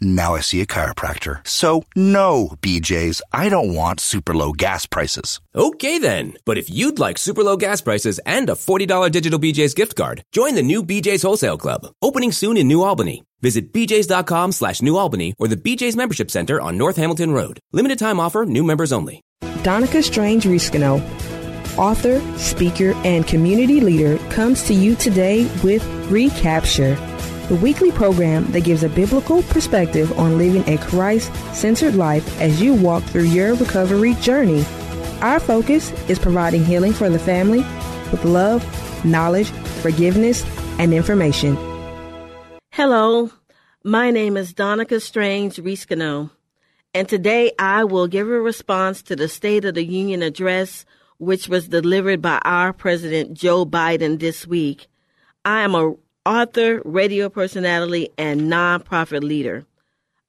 Now I see a chiropractor. So, no, BJ's, I don't want super low gas prices. Okay then, but if you'd like super low gas prices and a $40 digital BJ's gift card, join the new BJ's Wholesale Club, opening soon in New Albany. Visit bjs.com slash New Albany or the BJ's Membership Center on North Hamilton Road. Limited time offer, new members only. Donica Strange Riscano, author, speaker, and community leader, comes to you today with Recapture the weekly program that gives a biblical perspective on living a Christ centered life as you walk through your recovery journey. Our focus is providing healing for the family with love, knowledge, forgiveness, and information. Hello, my name is Donica Strange Riscano, and today I will give a response to the State of the Union address which was delivered by our President Joe Biden this week. I am a author, radio personality, and nonprofit leader.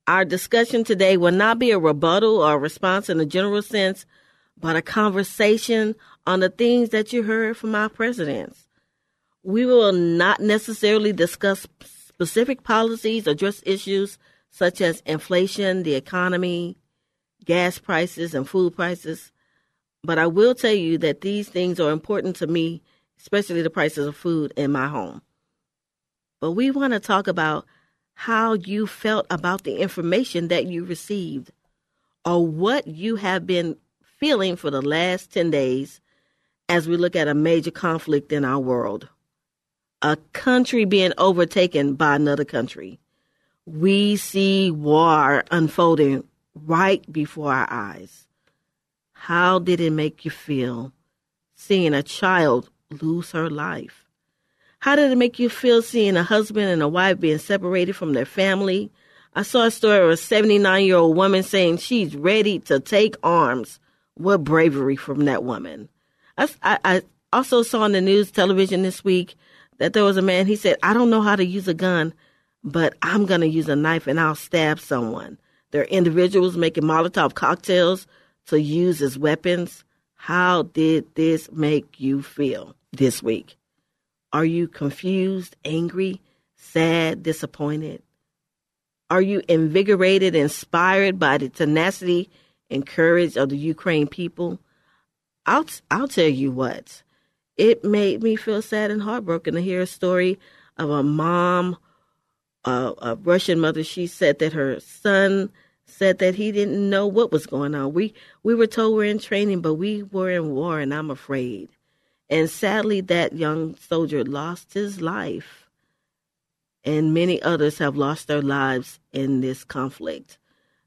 Our discussion today will not be a rebuttal or a response in a general sense, but a conversation on the things that you heard from our presidents. We will not necessarily discuss specific policies, address issues such as inflation, the economy, gas prices, and food prices. But I will tell you that these things are important to me, especially the prices of food in my home but we want to talk about how you felt about the information that you received or what you have been feeling for the last 10 days as we look at a major conflict in our world. A country being overtaken by another country. We see war unfolding right before our eyes. How did it make you feel seeing a child lose her life? How did it make you feel seeing a husband and a wife being separated from their family? I saw a story of a 79 year old woman saying she's ready to take arms. What bravery from that woman. I, I, also saw on the news television this week that there was a man, he said, I don't know how to use a gun, but I'm going to use a knife and I'll stab someone. There are individuals making Molotov cocktails to use as weapons. How did this make you feel this week? Are you confused, angry, sad, disappointed? Are you invigorated, inspired by the tenacity and courage of the Ukraine people? I'll I'll tell you what. It made me feel sad and heartbroken to hear a story of a mom, uh, a Russian mother. She said that her son said that he didn't know what was going on. We we were told we're in training, but we were in war, and I'm afraid. And sadly, that young soldier lost his life. And many others have lost their lives in this conflict.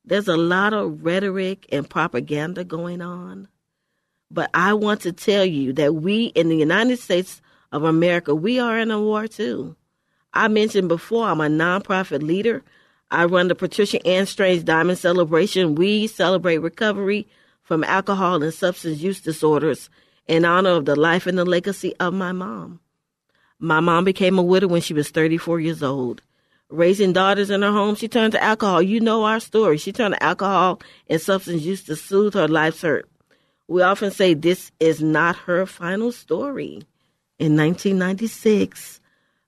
There's a lot of rhetoric and propaganda going on. But I want to tell you that we in the United States of America, we are in a war too. I mentioned before, I'm a nonprofit leader. I run the Patricia Ann Strange Diamond Celebration. We celebrate recovery from alcohol and substance use disorders in honor of the life and the legacy of my mom. My mom became a widow when she was 34 years old. Raising daughters in her home, she turned to alcohol. You know our story. She turned to alcohol and substance use to soothe her life's hurt. We often say this is not her final story. In 1996,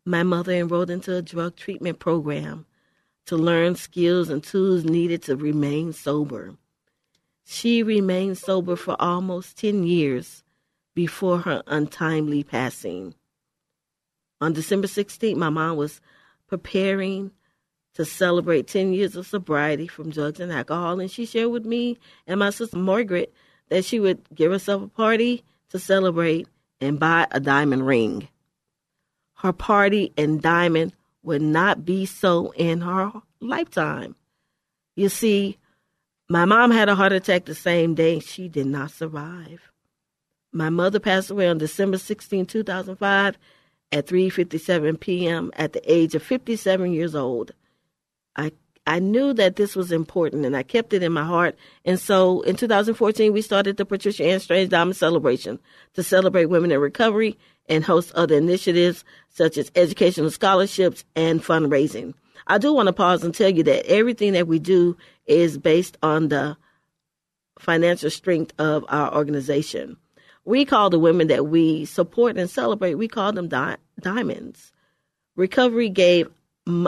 my mother enrolled into a drug treatment program to learn skills and tools needed to remain sober. She remained sober for almost 10 years before her untimely passing. On December 16th, my mom was preparing to celebrate 10 years of sobriety from drugs and alcohol, and she shared with me and my sister Margaret that she would give herself a party to celebrate and buy a diamond ring. Her party and diamond would not be so in her lifetime. You see, my mom had a heart attack the same day. She did not survive. My mother passed away on December 16, 2005 at 3:57 p.m. at the age of 57 years old. I I knew that this was important and I kept it in my heart. And so in 2014 we started the Patricia Ann Strange Diamond Celebration to celebrate women in recovery and host other initiatives such as educational scholarships and fundraising. I do want to pause and tell you that everything that we do is based on the financial strength of our organization. We call the women that we support and celebrate, we call them di- diamonds. Recovery gave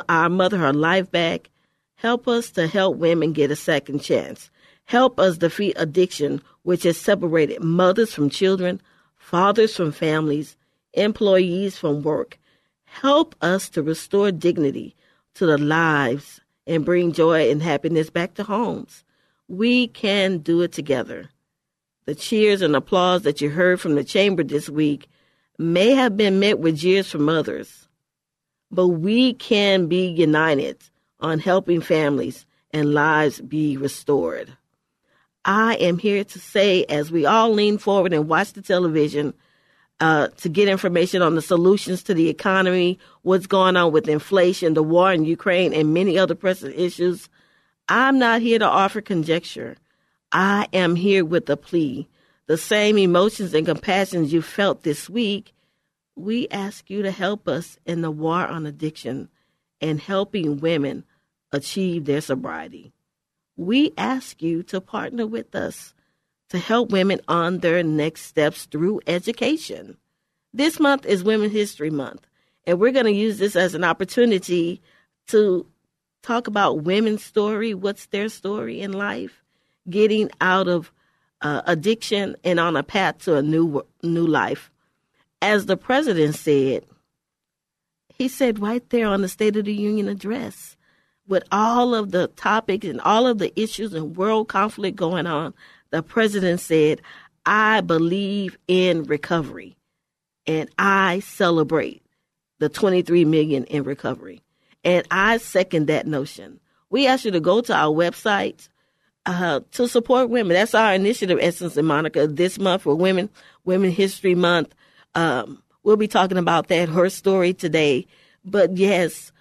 our mother her life back. Help us to help women get a second chance. Help us defeat addiction, which has separated mothers from children, fathers from families, employees from work. Help us to restore dignity to the lives and bring joy and happiness back to homes. We can do it together. The cheers and applause that you heard from the chamber this week may have been met with jeers from others, but we can be united on helping families and lives be restored. I am here to say, as we all lean forward and watch the television, uh, to get information on the solutions to the economy, what's going on with inflation, the war in Ukraine, and many other pressing issues. I'm not here to offer conjecture. I am here with a plea. The same emotions and compassions you felt this week, we ask you to help us in the war on addiction and helping women achieve their sobriety. We ask you to partner with us to help women on their next steps through education. This month is Women's History Month, and we're going to use this as an opportunity to talk about women's story, what's their story in life, getting out of uh, addiction and on a path to a new new life. As the president said, he said right there on the State of the Union address, with all of the topics and all of the issues and world conflict going on, the president said, I believe in recovery and I celebrate the 23 million in recovery. And I second that notion. We ask you to go to our website uh, to support women. That's our initiative, Essence and Monica, this month for Women, Women History Month. Um, we'll be talking about that, her story today. But yes,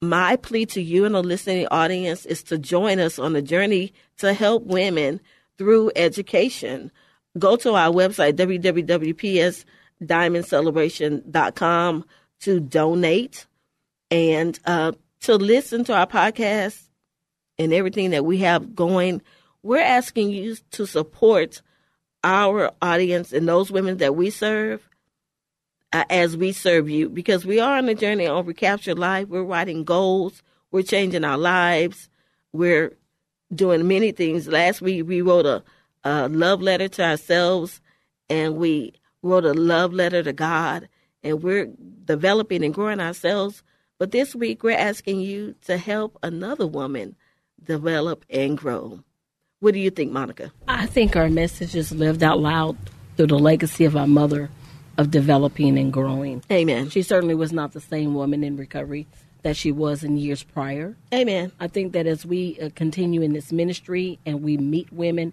my plea to you and the listening audience is to join us on the journey to help women through education. Go to our website, www.psdiamondcelebration.com to donate and uh, to listen to our podcast and everything that we have going. We're asking you to support our audience and those women that we serve uh, as we serve you because we are on a journey on Recapture Life. We're writing goals, we're changing our lives, we're doing many things. Last week, we wrote a, a love letter to ourselves and we wrote a love letter to God, and we're developing and growing ourselves. But this week, we're asking you to help another woman develop and grow. What do you think, Monica? I think our message is lived out loud through the legacy of our mother of developing and growing. Amen. She certainly was not the same woman in recovery that she was in years prior. Amen. I think that as we uh, continue in this ministry and we meet women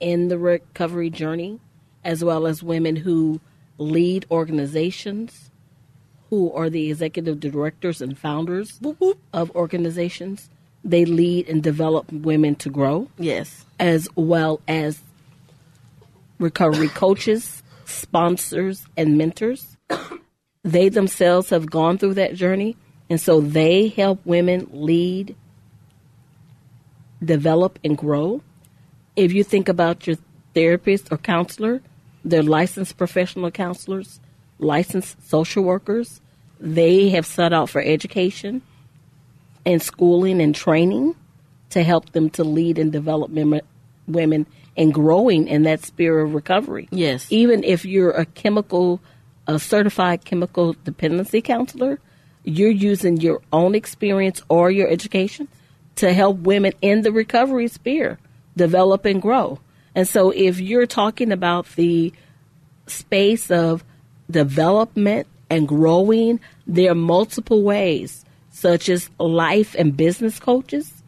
in the recovery journey, as well as women who lead organizations, who are the executive directors and founders of organizations, they lead and develop women to grow. Yes. As well as recovery coaches, sponsors, and mentors. they themselves have gone through that journey and so they help women lead, develop, and grow. If you think about your therapist or counselor, they're licensed professional counselors, licensed social workers. They have set out for education and schooling and training to help them to lead and develop women and growing in that spirit of recovery. Yes. Even if you're a chemical, a certified chemical dependency counselor, you're using your own experience or your education to help women in the recovery sphere develop and grow. And so if you're talking about the space of development and growing, there are multiple ways, such as life and business coaches.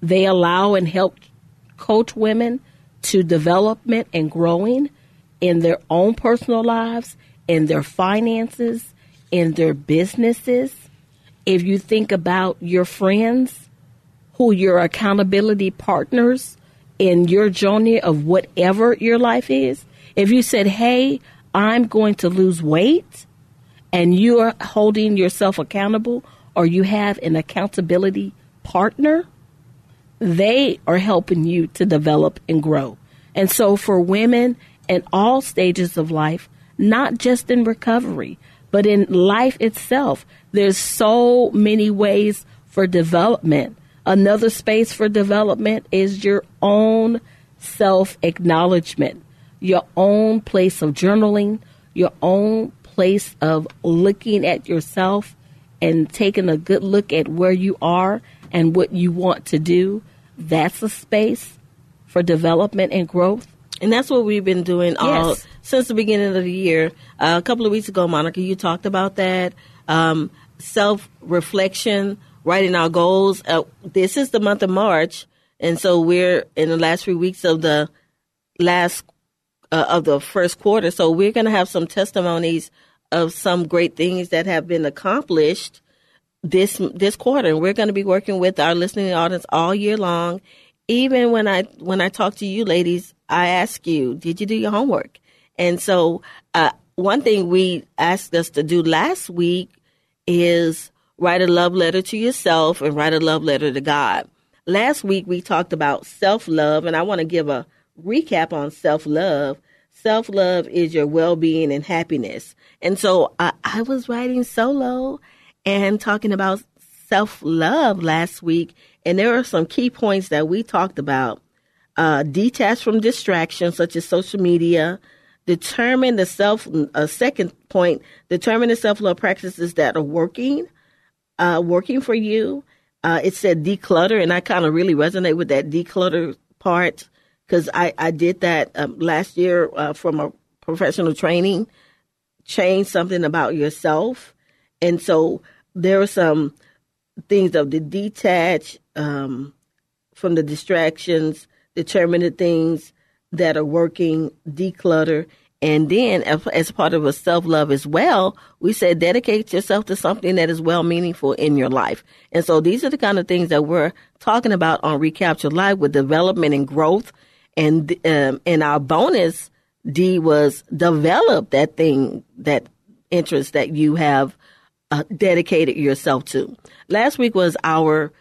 They allow and help coach women to development and growing in their own personal lives, in their finances, in their businesses, if you think about your friends who your accountability partners in your journey of whatever your life is, if you said, Hey, I'm going to lose weight, and you're holding yourself accountable, or you have an accountability partner, they are helping you to develop and grow. And so for women in all stages of life, not just in recovery, but in life itself, there's so many ways for development. Another space for development is your own self acknowledgement, your own place of journaling, your own place of looking at yourself and taking a good look at where you are and what you want to do. That's a space for development and growth. And that's what we've been doing all Yes. since the beginning of the year. Uh, a couple of weeks ago, Monica, you talked about that um, self reflection, writing our goals. Uh, this is the month of March, and so we're in the last few weeks of the last uh, of the first quarter. So we're going to have some testimonies of some great things that have been accomplished this this quarter. And we're going to be working with our listening audience all year long. Even when I when I talk to you ladies, I ask you, did you do your homework? And so uh, one thing we asked us to do last week is write a love letter to yourself and write a love letter to God. Last week we talked about self love, and I want to give a recap on self love. Self love is your well being and happiness. And so I, I was writing solo and talking about self love last week, and there are some key points that we talked about. Uh, detach from distractions such as social media. Determine the self. A second point: determine the self love practices that are working, uh, working for you. Uh, it said declutter, and I kind of really resonate with that declutter part because I, I did that um, last year uh, from a professional training. Change something about yourself, and so there are some things of the detach um, from the distractions, determine the things that are working, declutter, and then as- part of a self love as well, we said dedicate yourself to something that is well meaningful in your life. And so these are the kind of things that we're talking about on Recapture Life with development and growth. And um, and our bonus D was develop that thing, that interest that you have uh, dedicated yourself to. Last week was our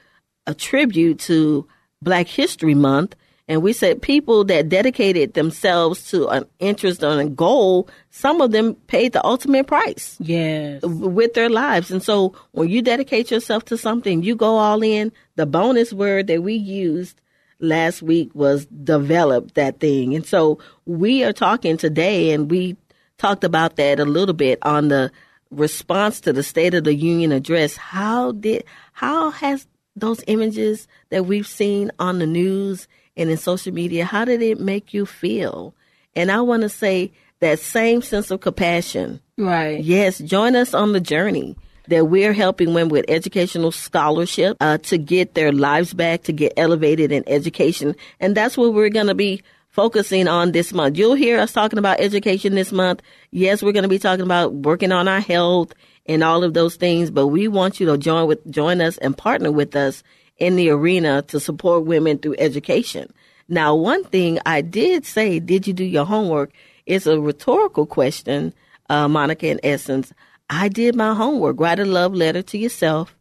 a tribute to Black History Month, and we said people that dedicated themselves to an interest on a goal, some of them paid the ultimate price Yes. with their lives. And so when you dedicate yourself to something, you go all in. The bonus word that we used last week was develop that thing. And so we are talking today and we talked about that a little bit on the response to the State of the Union address. How did how has those images that we've seen on the news and in social media, how did it make you feel? And I want to say that same sense of compassion Right. Yes, join us on the journey that we're helping women with educational scholarship uh, to get their lives back, to get elevated in education. And that's what we're going to be focusing on this month. You'll hear us talking about education this month. Yes, we're going to be talking about working on our health and all of those things, but we want you to join with join us and partner with us in the arena to support women through education. Now, one thing I did say, did you do your homework? It's a rhetorical question, uh, Monica, in essence. I did my homework. Write a love letter to yourself.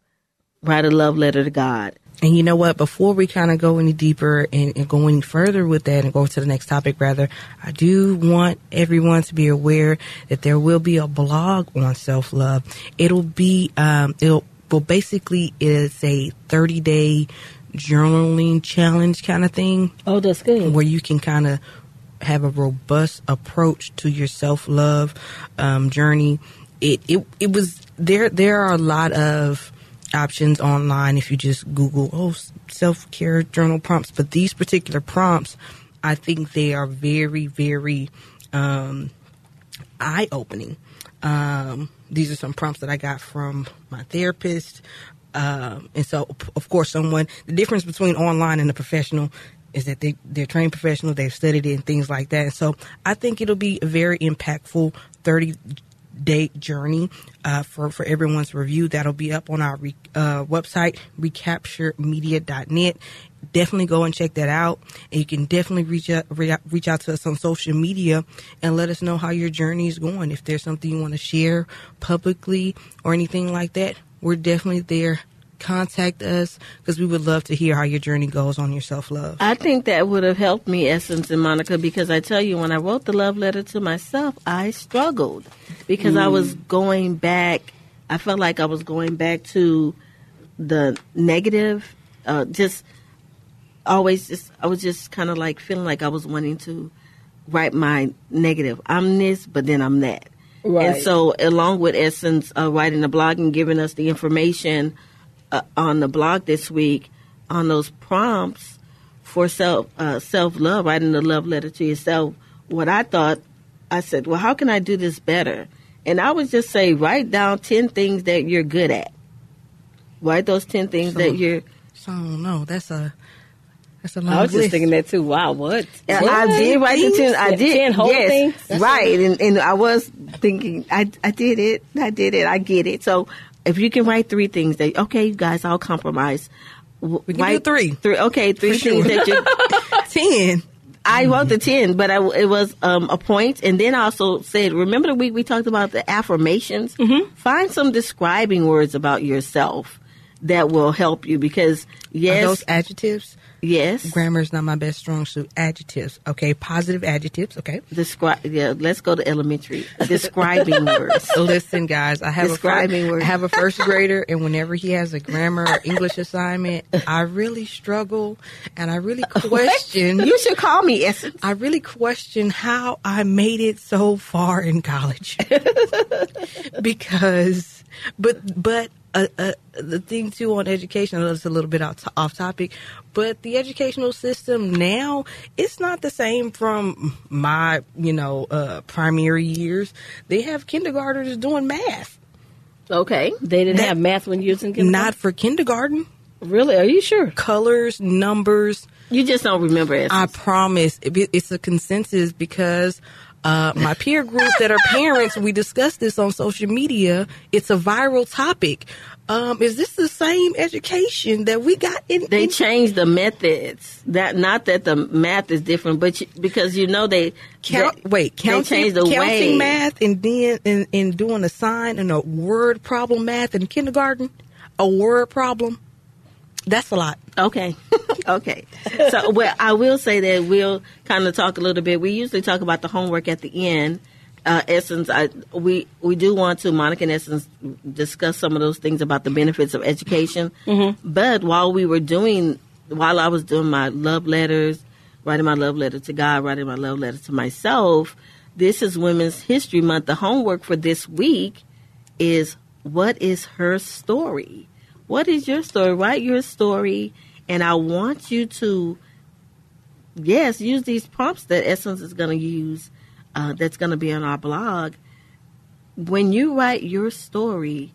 Write a love letter to God. And you know what? Before we kind of go any deeper and, and go any further with that and go to the next topic, rather, I do want everyone to be aware that there will be a blog on self love. It'll be, um, it'll, well, basically, it's a 30 day journaling challenge kind of thing Oh, that's good. where you can kind of have a robust approach to your self love um, journey. It, it it was there. There are a lot of options online if you just Google oh self care journal prompts, but these particular prompts, I think they are very very um, eye opening. Um, these are some prompts that I got from my therapist. Um, and so, of course, someone, the difference between online and a professional is that they, they're trained professional, they've studied it and things like that. And so I think it'll be a very impactful 30 day journey uh, for, for everyone's review. That'll be up on our re, uh, website, recapturemedia.net. Definitely go and check that out. And you can definitely reach out, reach out to us on social media and let us know how your journey is going. If there's something you want to share publicly or anything like that, we're definitely there contact us because we would love to hear how your journey goes on your self love. I think that would have helped me, Essence and Monica, because I tell you, when I wrote the love letter to myself, I struggled because I was going back. I felt like I was going back to the negative, uh, just always just I was just kind of like feeling like I was wanting to write my negative. I'm this, but then I'm that. Right. And so, along with Essence uh, writing the blog and giving us the information uh, on the blog this week on those prompts for self uh, self love, writing the love letter to yourself. What I thought, I said, well, how can I do this better? And I would just say, write down ten things that you're good at. Write those ten things So- that you're So I don't know. That's a a I was just thinking that too. Wow, what? What? I did write the ten. I did. 10 whole yes, things? right. And, and I was thinking, I I did it. I did it. I get it. So if you can write three things that okay, you guys, I'll compromise. W- We can do write three. Three. Okay, three For things sure. that you. ten. I wrote the ten, but I, it was um, a point, and then I also said, remember the week we talked about the affirmations. Mm-hmm. Find some describing words about yourself that will help you because Are yes, those adjectives? Yes, Grammar is not my best strong suit. Adjectives. Okay. Positive adjectives. Okay. describe. Yeah, let's go to elementary. Describing words. Listen, guys, I have Describing a fir- words. I have a first grader, and whenever he has a grammar or English assignment, I really struggle, and I really question. You should call me Essence. I really question how I made it so far in college. because, but, but, uh, uh, the thing too on education, I it's a little bit off, off topic, but the educational system now, it's not the same from my, you know, uh, primary years. They have kindergartners doing math. Okay. They didn't That- have math when you was in kindergarten? Not for kindergarten. really. Are you sure? Colors, numbers, You just don't remember Essence. I promise it- it's a consensus because uh, my peer group that are parents, we discussed this on social media. It's a viral topic. Um, is this the same education that we got in? they in- changed the methods. That not that the math is different, but you, because you know they Count, they- wait, they counting, changed the counting way. math and then and, and doing a sign and a word problem math in kindergarten, a word problem. That's a lot. Okay, okay. So, well, I will say that we'll kind of talk a little bit. We usually talk about the homework at the end. Uh, Essence, I, we we do want to Monica and Essence discuss some of those things about the benefits of education. But while we were doing, while I was doing my love letters, writing my love letter to God, writing my love letter to myself, this is Women's History Month. The homework for this week is what is her story? What is your story? Write your story, and I want you to, yes, use these prompts that Essence is going to use. Uh, that's going to be on our blog. When you write your story,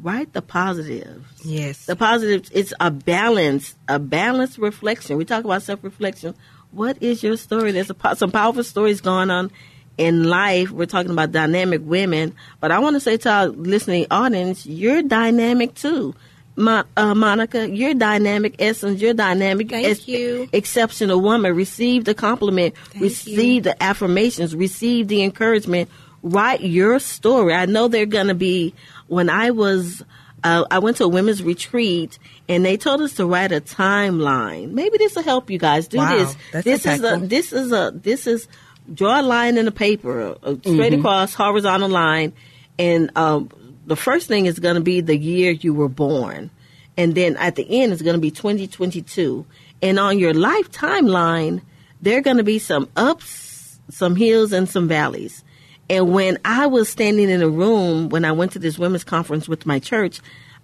write the positives. Yes. The positives. It's a balance, a balanced reflection. We talk about self reflection. What is your story? There's a, some powerful stories going on in life. We're talking about dynamic women, but I want to say to our listening audience, you're dynamic too. Mo- uh, Monica, you're dynamic. Essence, you're dynamic. Thank you. Exceptional woman. Receive the compliment. Thank receive the affirmations. Receive the encouragement. Write your story. I know they're going to be. When I was, uh, I went to a women's retreat, and they told us to write a timeline. Maybe this will help you guys do Wow, this. that's this is a. This is a. This is draw a line in the paper, a straight across horizontal line, and um, the first thing is going to be the year you were born, and then at the end it's going to be 2022, and on your life timeline there are going to be some ups, some hills, and some valleys. And when I was standing in a room when I went to this women's conference with my church,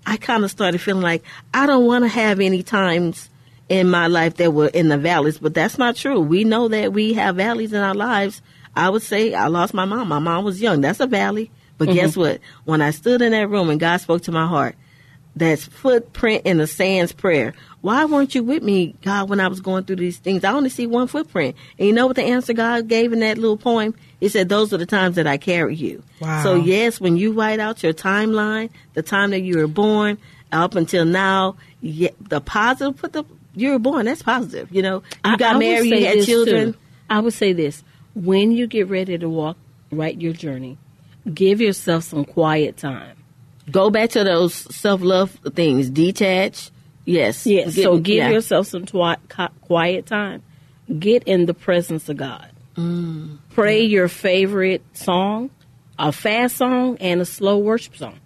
I kind of started feeling like I don't want to have any times in my life that were in the valleys, but that's not true. We know that we have valleys in our lives. I would say I lost my mom. My mom was young. That's a valley. But mm-hmm. guess what? When I stood in that room and God spoke to my heart, that's footprint in the sand's prayer. Why weren't you with me, God, when I was going through these things? I only see one footprint. And you know what the answer God gave in that little poem? He said, Those are the times that I carry you. Wow. So, yes, when you write out your timeline, the time that you were born, up until now, yeah, the positive, put the, you were born, that's positive. You know, you I- got I would married, you had children. too. I would say this: when you get ready to walk, write your journey, give yourself some quiet time. go back to those self love things. Detach. Yes. Yes. Get- so give yeah. yourself some twi- quiet time. Get in the presence of God. Mm. Pray your favorite song, a fast song, and a slow worship song.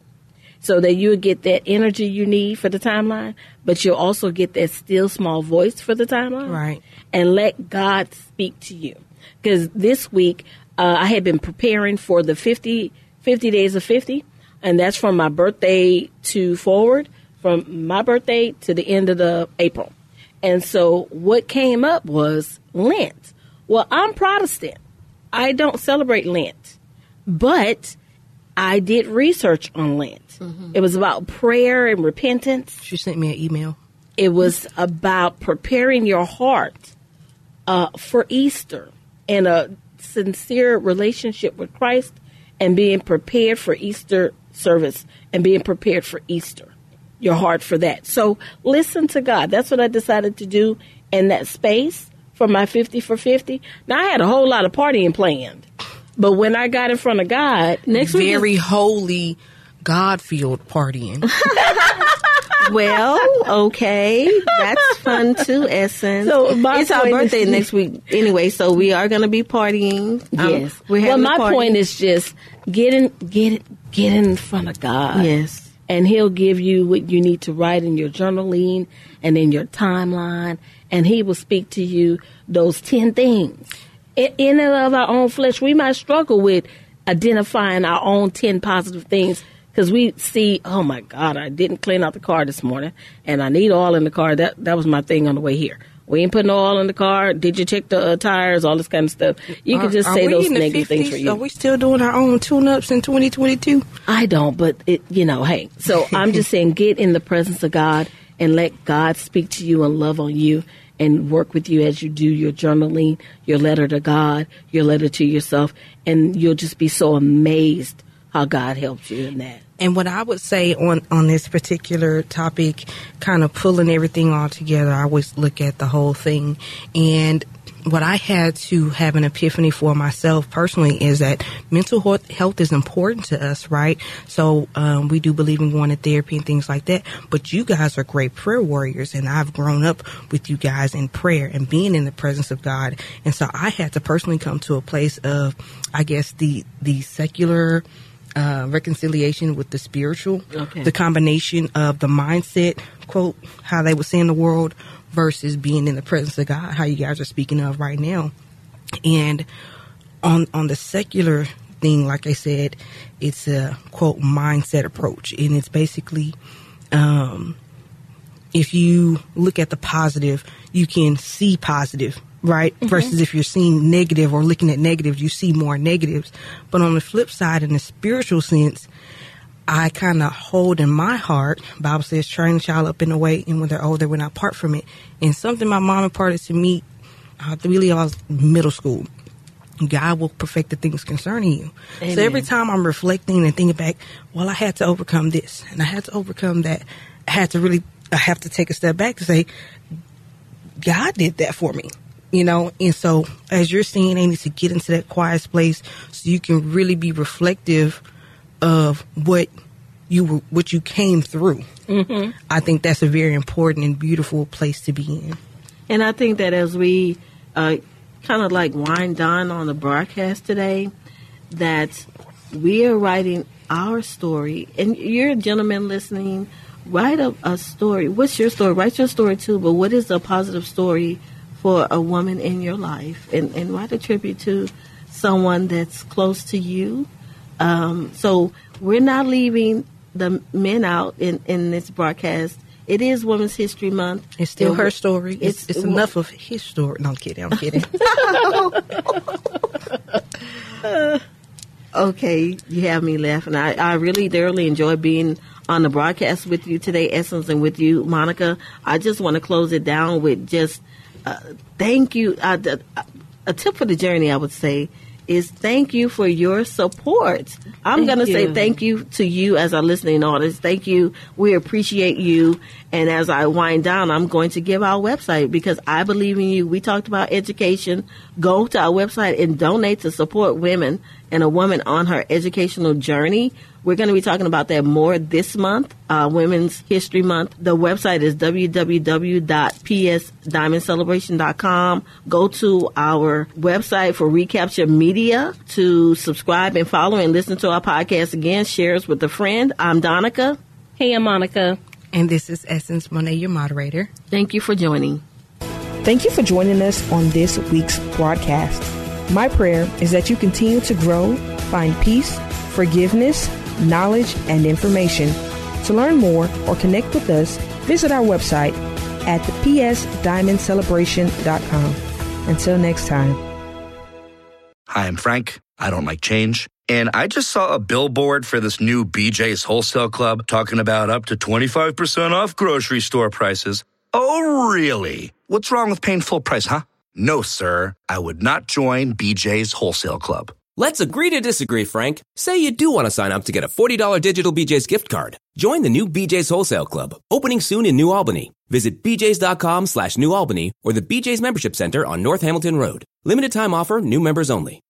So that you'll get that energy you need for the timeline, but you'll also get that still small voice for the timeline. Right. And let God speak to you. Because this week, uh, I had been preparing for the 50, 50 days of 50, and that's from my birthday to forward, from my birthday to the end of the April. And so what came up was Lent. Well, I'm Protestant. I don't celebrate Lent, but I did research on Lent. It was about prayer and repentance. She sent me an email. It was about preparing your heart uh, for Easter and a sincere relationship with Christ and being prepared for Easter service and being prepared for Easter. Your heart for that. So listen to God. That's what I decided to do in that space for my 50 for 50. Now, I had a whole lot of partying planned. But when I got in front of God, Next week is- Very holy, God-filled partying. Well, okay, that's fun too, Essence. So my it's our birthday is- next week anyway, so we are going to be partying. Um, yes. we're well, my point is just get in, get it, get in front of God. yes, and he'll give you what you need to write in your journaling and in your timeline and he will speak to you those 10 things in, in and of our own flesh we might struggle with identifying our own 10 positive things because we see oh my god i didn't clean out the car this morning and i need oil in the car that that was my thing on the way here we ain't putting oil in the car. Did you check the uh, tires? All this kind of stuff. You can just are say those negative things for you. Are we still doing our own tune-ups in 2022? I don't, but it, you know, hey. So I'm just saying, get in the presence of God and let God speak to you and love on you and work with you as you do your journaling, your letter to God, your letter to yourself, and you'll just be so amazed how God helps you in that. And what I would say on, on this particular topic, kind of pulling everything all together, I always look at the whole thing. And what I had to have an epiphany for myself personally is that mental health- is important to us, right? So um, we do believe in going to therapy and things like that. But you guys are great prayer warriors, and I've grown up with you guys in prayer and being in the presence of God. And so I had to personally come to a place of, I guess, the the secular uh, reconciliation with the spiritual, Okay. the combination of the mindset, quote, how they would say in the world, versus being in the presence of God, how you guys are speaking of right now. And on on the secular thing, like I said, it's a quote mindset approach, and it's basically um, if you look at the positive, you can see positive, right? Mm-hmm. Versus if you're seeing negative or looking at negatives, you see more negatives. But on the flip side, in the spiritual sense, I kind of hold in my heart, Bible says, train a child up in the way, and when they're older, when I part from it. And something my mom imparted to me, I really I was middle school. God will perfect the things concerning you. So every time I'm reflecting and thinking back, well, I had to overcome this and I had to overcome that. I had to really, I have to take a step back to say, God did that for me, you know? And so as you're saying, I need to get into that quiet place so you can really be reflective of what you what you came through. Mm-hmm. I think that's a very important and beautiful place to be in. and I think that as we uh, kind of like wind down on the broadcast today, that we are writing our story, and you're a gentleman listening. Write a, a story. What's your story? Write your story too. But what is a positive story for a woman in your life? And and write a tribute to someone that's close to you. Um, so we're not leaving the men out in, in this broadcast. It is Women's History Month. It's still her story. It's, it's enough of his story. No, I'm kidding. I'm kidding. Okay, you have me laughing. I, I really thoroughly enjoy being on the broadcast with you today, Essence, and with you, Monica. I just want to close it down with just uh, thank you. Uh, the, uh, a tip for the journey, I would say, is thank you for your support. I'm going to say thank you to you as our listening audience. Thank you. We appreciate you. And as I wind down, I'm going to give our website because I believe in you. We talked about education. Go to our website and donate to support women and a woman on her educational journey. We're going to be talking about that more this month, uh, Women's History Month. The website is www.psdiamondcelebration.com. Go to our website for Recapture Media to subscribe and follow and listen to our podcast again. Share us with a friend. I'm Donica. Hey, I'm Monica. And this is Essence Monet, your moderator. Thank you for joining. Thank you for joining us on this week's broadcast. My prayer is that you continue to grow, find peace, forgiveness, knowledge, and information. To learn more or connect with us, visit our website at thepsdiamondcelebration.com. Until next time. Hi, I'm Frank. I don't like change. And I just saw a billboard for this new BJ's Wholesale Club talking about up to 25% off grocery store prices. Oh, really? What's wrong with paying full price, huh? No, sir. I would not join BJ's Wholesale Club. Let's agree to disagree, Frank. Say you do want to sign up to get a $40 digital BJ's gift card. Join the new BJ's Wholesale Club, opening soon in New Albany. Visit bjs.com slash New Albany or the BJ's Membership Center on North Hamilton Road. Limited time offer, new members only.